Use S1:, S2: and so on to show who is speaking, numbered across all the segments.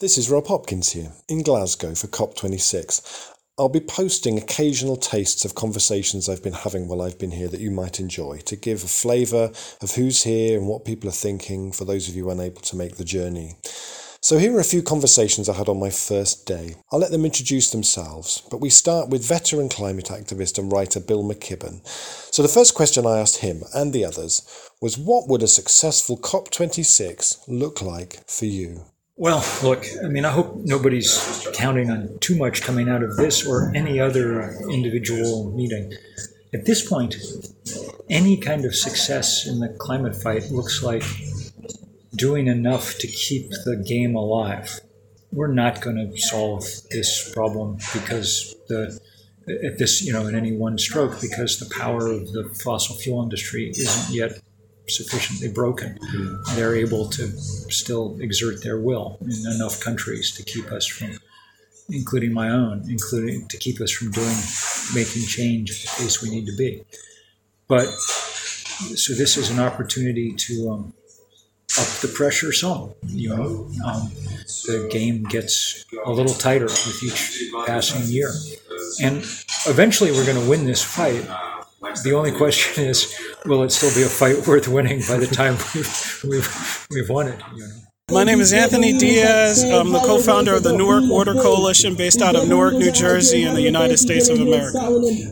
S1: This is Rob Hopkins here in Glasgow for COP26. I'll be posting occasional tastes of conversations I've been having while I've been here that you might enjoy to give a flavour of who's here and what people are thinking for those of you unable to make the journey. So, here are a few conversations I had on my first day. I'll let them introduce themselves, but we start with veteran climate activist and writer Bill McKibben. So, the first question I asked him and the others was what would a successful COP26 look like for you?
S2: Well, look, I mean, I hope nobody's counting on too much coming out of this or any other individual meeting. At this point, any kind of success in the climate fight looks like doing enough to keep the game alive. We're not going to solve this problem because the at this, you know, in any one stroke, because the power of the fossil fuel industry isn't yet sufficiently broken, they're able to still exert their will in enough countries to keep us from, including my own, including to keep us from doing, making change at the pace we need to be. But so this is an opportunity to um, up the pressure some. You know, um, the game gets a little tighter with each passing year, and eventually we're going to win this fight the only question is, will it still be a fight worth winning by the time we've, we've, we've won it? You know?
S3: My name is Anthony Diaz. I'm the co founder of the Newark Water Coalition based out of Newark, New Jersey, in the United States of America.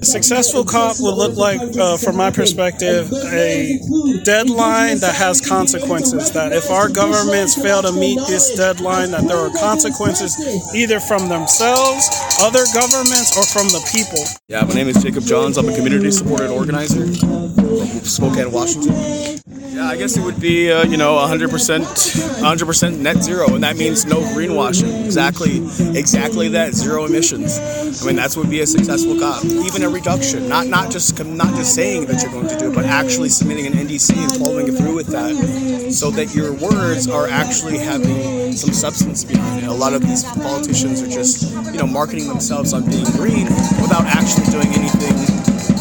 S3: A successful COP would look like, uh, from my perspective, a deadline that has consequences. That if our governments fail to meet this deadline, that there are consequences either from themselves, other governments, or from the people.
S4: Yeah, my name is Jacob Johns. I'm a community supported organizer from Spokane, Washington. Yeah, I guess it would be, uh, you know, 100%, 100% net zero, and that means no greenwashing. Exactly, exactly that, zero emissions. I mean, that's would be a successful COP. Even a reduction, not not just not just saying that you're going to do it, but actually submitting an NDC and following it through with that, so that your words are actually having some substance behind it. A lot of these politicians are just, you know, marketing themselves on being green without actually doing anything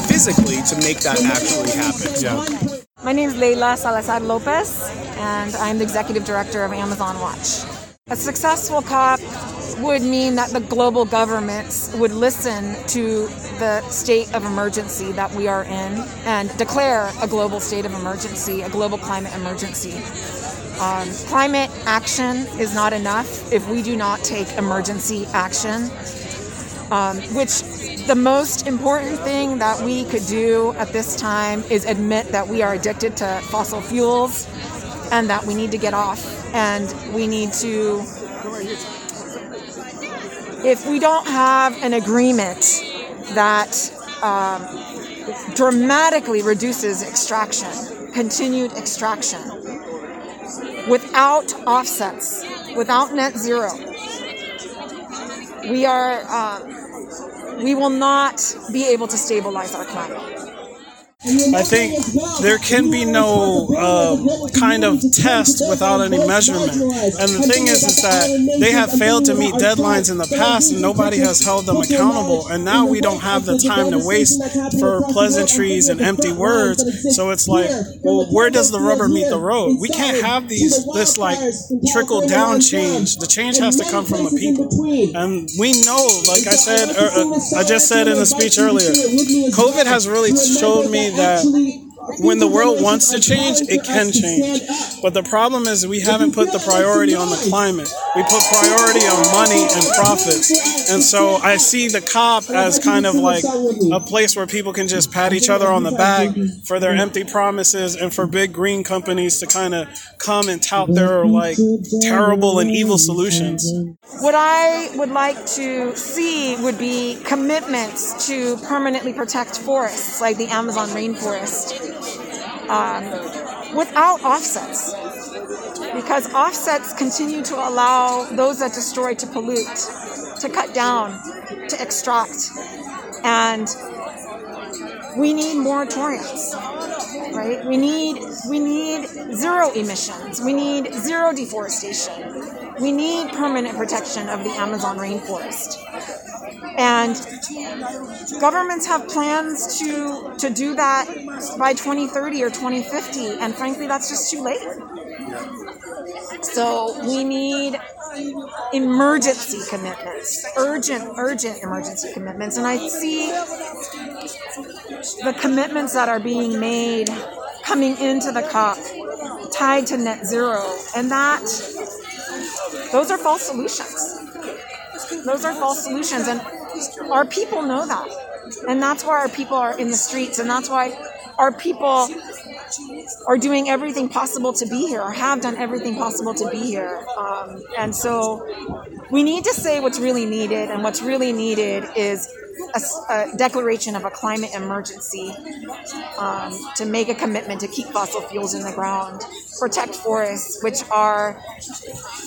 S4: physically to make that actually happen.
S5: Yeah. My name is Leila Salazar Lopez, and I'm the executive director of Amazon Watch. A successful COP would mean that the global governments would listen to the state of emergency that we are in and declare a global state of emergency, a global climate emergency. Um, climate action is not enough if we do not take emergency action, um, which the most important thing that we could do at this time is admit that we are addicted to fossil fuels and that we need to get off and we need to if we don't have an agreement that um, dramatically reduces extraction continued extraction without offsets without net zero we are um, we will not be able to stabilize our climate.
S3: I think there can be no uh, kind of test without any measurement. And the thing is, is that they have failed to meet deadlines in the past, and nobody has held them accountable. And now we don't have the time to waste for pleasantries and empty words. So it's like, well, where does the rubber meet the road? We can't have these this like trickle down change. The change has to come from the people. And we know, like I said, uh, I just said in the speech earlier, COVID has really showed me that when the world wants to change, it can change. But the problem is we haven't put the priority on the climate. We put priority on money and profits. And so I see the COP as kind of like a place where people can just pat each other on the back for their empty promises and for big green companies to kind of come and tout their like terrible and evil solutions.
S5: What I would like to see would be commitments to permanently protect forests like the Amazon rainforest um, without offsets. Because offsets continue to allow those that destroy to pollute, to cut down, to extract. And we need moratoriums, right? We need we need zero emissions. We need zero deforestation. We need permanent protection of the Amazon rainforest. And governments have plans to, to do that by 2030 or 2050, and frankly, that's just too late. So we need emergency commitments, urgent, urgent emergency commitments. And I see the commitments that are being made coming into the COP tied to net zero. And that, those are false solutions. Those are false solutions. And our people know that. And that's why our people are in the streets. And that's why our people are doing everything possible to be here or have done everything possible to be here. Um, and so we need to say what's really needed. And what's really needed is a, a declaration of a climate emergency um, to make a commitment to keep fossil fuels in the ground, protect forests, which are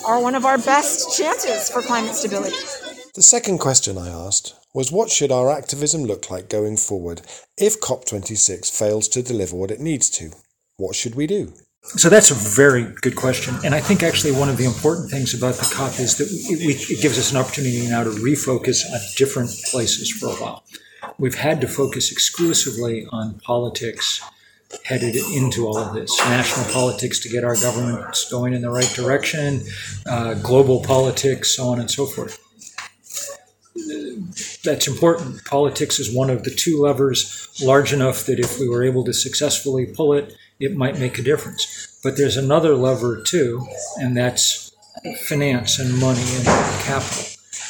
S5: are one of our best chances for climate stability.
S1: The second question I asked was what should our activism look like going forward if COP26 fails to deliver what it needs to? What should we do?
S2: So that's a very good question. And I think actually one of the important things about the COP is that it, gives us an opportunity now to refocus on different places for a while. We've had to focus exclusively on politics headed into all of this national politics to get our governments going in the right direction, uh, global politics, so on and so forth. That's important. Politics is one of the two levers large enough that if we were able to successfully pull it, it might make a difference. But there's another lever too, and that's finance and money and capital.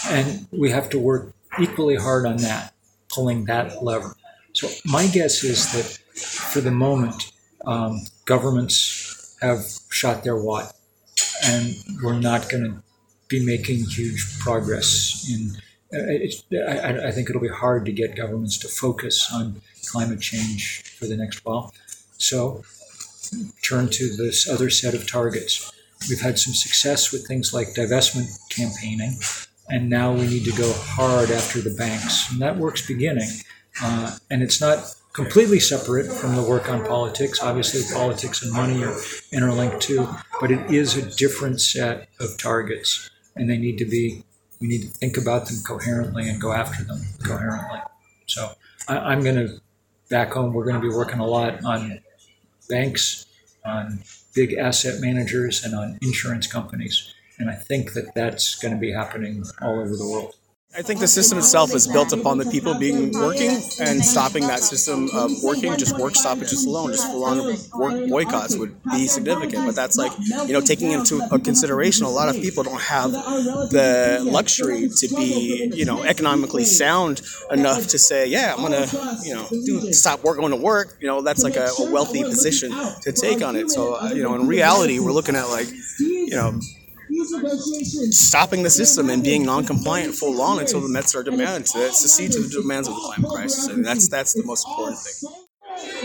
S2: And we have to work equally hard on that, pulling that lever. So my guess is that for the moment, um, governments have shot their wad, and we're not going to be making huge progress in. Uh, I, I think it'll be hard to get governments to focus on climate change for the next while. So turn to this other set of targets. We've had some success with things like divestment campaigning, and now we need to go hard after the banks. And that work's beginning. Uh, and it's not completely separate from the work on politics. Obviously, politics and money are interlinked too, but it is a different set of targets, and they need to be. We need to think about them coherently and go after them coherently. So I, I'm going to back home. We're going to be working a lot on banks, on big asset managers, and on insurance companies. And I think that that's going to be happening all over the world.
S4: I think the system itself is built upon the people being working and stopping that system of working. Just work stoppages alone, just full on work boycotts would be significant. But that's like you know taking into consideration a lot of people don't have the luxury to be you know economically sound enough to say yeah I'm gonna you know do, stop work going to work. You know that's like a, a wealthy position to take on it. So uh, you know in reality we're looking at like you know stopping the system and being non-compliant full on until the Mets are demand to succeed to the demands of the climate crisis. And that's that's the most important thing.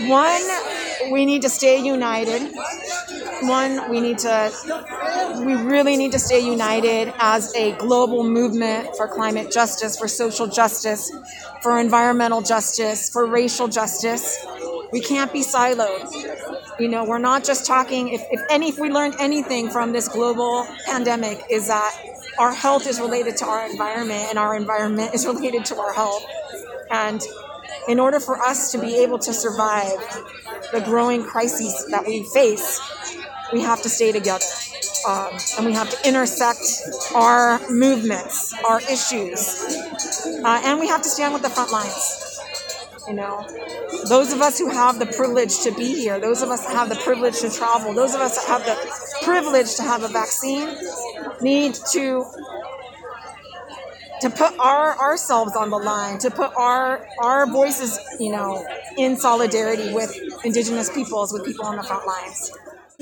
S5: One, we need to stay united. One, we need to, we really need to stay united as a global movement for climate justice, for social justice, for environmental justice, for racial justice. We can't be siloed. You know, we're not just talking, if, if any, if we learned anything from this global pandemic is that our health is related to our environment and our environment is related to our health. And in order for us to be able to survive the growing crises that we face, we have to stay together. Um, and we have to intersect our movements, our issues, uh, and we have to stand with the front lines. You know, those of us who have the privilege to be here, those of us that have the privilege to travel, those of us that have the privilege to have a vaccine, need to to put our ourselves on the line, to put our our voices, you know, in solidarity with indigenous peoples, with people on the front lines.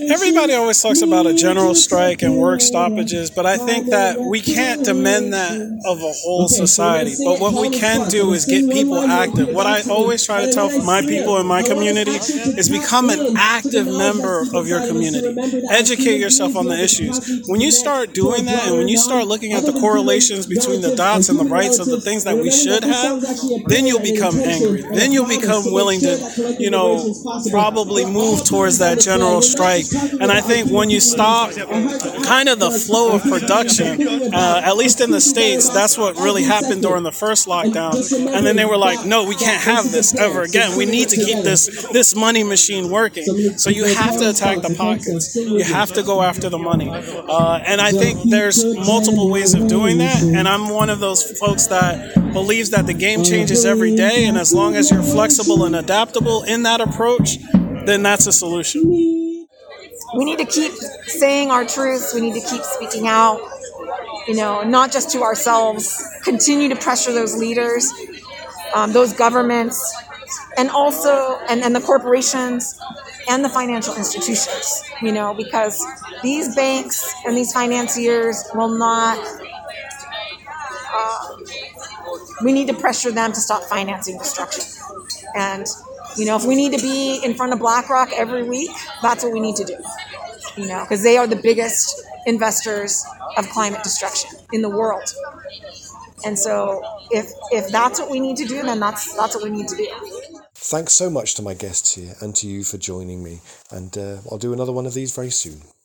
S3: Everybody always talks about a general strike and work stoppages, but I think that we can't demand that of a whole society. But what we can do is get people active. What I always try to tell my people in my community is become an active member of your community. Educate yourself on the issues. When you start doing that and when you start looking at the correlations between the dots and the rights of the things that we should have, then you'll become angry. Then you'll become willing to, you know, probably move towards that general strike And I think when you stop kind of the flow of production, uh, at least in the States, that's what really happened during the first lockdown. And then they were like, no, we can't have this ever again. We need to keep this, this money machine working. So you have to attack the pockets. You have to go after the money. Uh, and I think there's multiple ways of doing that. And I'm one of those folks that believes that the game changes every day. And as long as you're flexible and adaptable in that approach, then that's a solution.
S5: We need to keep saying our truths. We need to keep speaking out, you know, not just to ourselves, continue to pressure those leaders, um, those governments, and also, and, and the corporations and the financial institutions, you know, because these banks and these financiers will not, uh, we need to pressure them to stop financing destruction. And, you know, if we need to be in front of BlackRock every week, that's what we need to do, you know, because they are the biggest investors of climate destruction in the world. And so if if that's what we need to do, then that's that's what we need to do.
S1: Thanks so much to my guests here and to you for joining me. And uh, I'll do another one of these very soon.